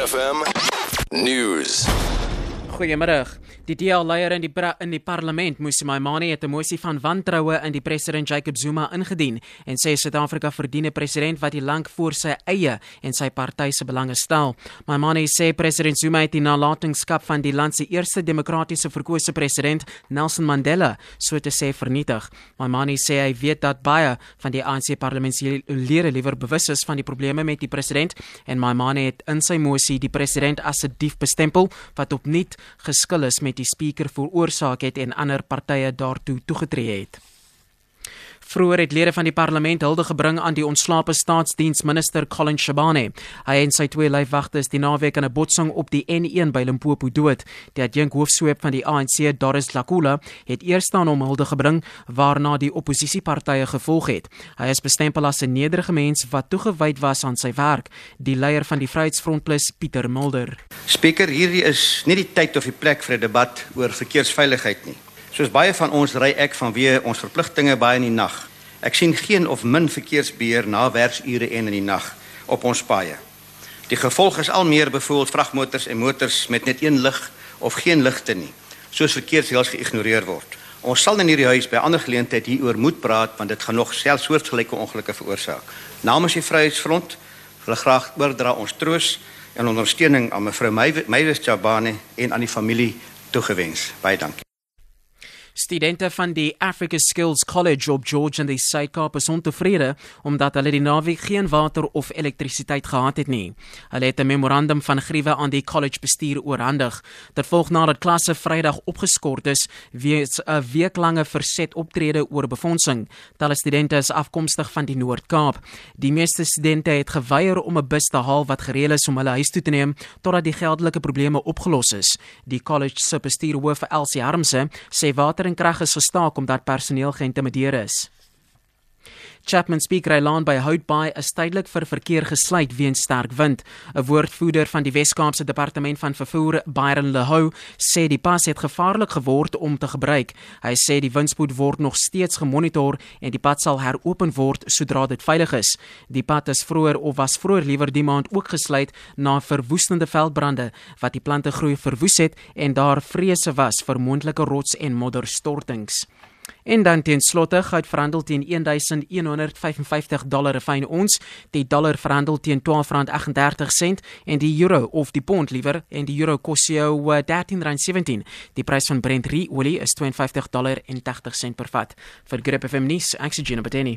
FM News. Goeiemôre. Die DA-leier in die in die parlement, Mmusi Maimane, het 'n mosie van wantroue in die president Jacob Zuma ingedien en sê Suid-Afrika verdien 'n president wat die land voor sy eie en sy party se belange stel. Maimane sê president Zuma het die nalatenskap van die land se eerste demokratiese verkose president, Nelson Mandela, so te sê vernietig. Maimane sê hy weet dat baie van die ANC parlementslede liewer bewus is van die probleme met die president en Maimane het in sy mosie die president as 'n dief bestempel wat opnuut geskil is met die spreker veroorsaak het en ander partye daartoe toegetree het. Vroeger het lede van die parlement hulde gebring aan die ontslape staatsdiensminister Colin Shabane. Hy en sy twee lyfwagte is die naweek in 'n botsing op die N1 by Limpopo dood. Die adjunk hoofsweep van die ANC, Doris Lakula, het eers aan hom hulde gebring waarna die oppositiepartye gevolg het. Hy is bestempel as 'n nederige mens wat toegewyd was aan sy werk, die leier van die Vryheidsfront Plus, Pieter Mulder. Spreker, hierdie is nie die tyd of die plek vir 'n debat oor verkeersveiligheid nie. Soos baie van ons ry ek vanweë ons verpligtinge baie in die nag. Ek sien geen of min verkeersbeheer na werksure en in die nag op ons paaie. Die gevolg is al meer byvoorbeeld vragmotors en motors met net een lig of geen ligte nie, soos verkeersreëls geïgnoreer word. Ons sal in hierdie huis by ander geleenthede hieroor moet praat want dit gaan nog selfs soortgelyke ongelukke veroorsaak. Namens die Vryheidsfront wil ek graag oordra ons troos en ondersteuning aan mevrou Meywes Jabane en aan die familie toegewens. Baie dankie. Studente van die Africa Skills College op George in die Suid-Kaap is ontevrede omdat hulle die naweek geen water of elektrisiteit gehad het nie. Hulle het 'n memorandum van griewe aan die college bestuur oorhandig. Dit volg nadat klasse Vrydag opgeskort is weens 'n weeklange verset optrede oor befondsing. Talle studente is afkomstig van die Noord-Kaap. Die meeste studente het geweier om 'n bus te haal wat gereël is om hulle huis toe te neem totdat die geldelike probleme opgelos is. Die college se bestuurhoof Elsie Harmse sê water en krag is gestaak omdat personeel geïntimideer is. Chapman Speakereiland by Houtbaai is tydelik vir verkeer gesluit weens sterk wind. 'n Woordvoerder van die Wes-Kaapse Departement van Vervoer, Byron Lehou, sê die pas het gevaarlik geword om te gebruik. Hy sê die windspoed word nog steeds gemonitor en die pad sal heropen word sodra dit veilig is. Die pad is vroeër of was vroeër liewer die maand ook gesluit na verwoestende veldbrande wat die plante groei verwoes het en daar vrese was vir moontlike rots- en modderstortings. En dan teen slotte goud verhandel teen 1155 dollar 'n fyn ons, die dollar verhandel teen R12.38 en die euro of die pond liewer en die euro kos jou uh, R13.17. Die prys van Brent olie is 52 dollar en 80 sent per vat. Vir Grip FM nuus, Gina Beteni.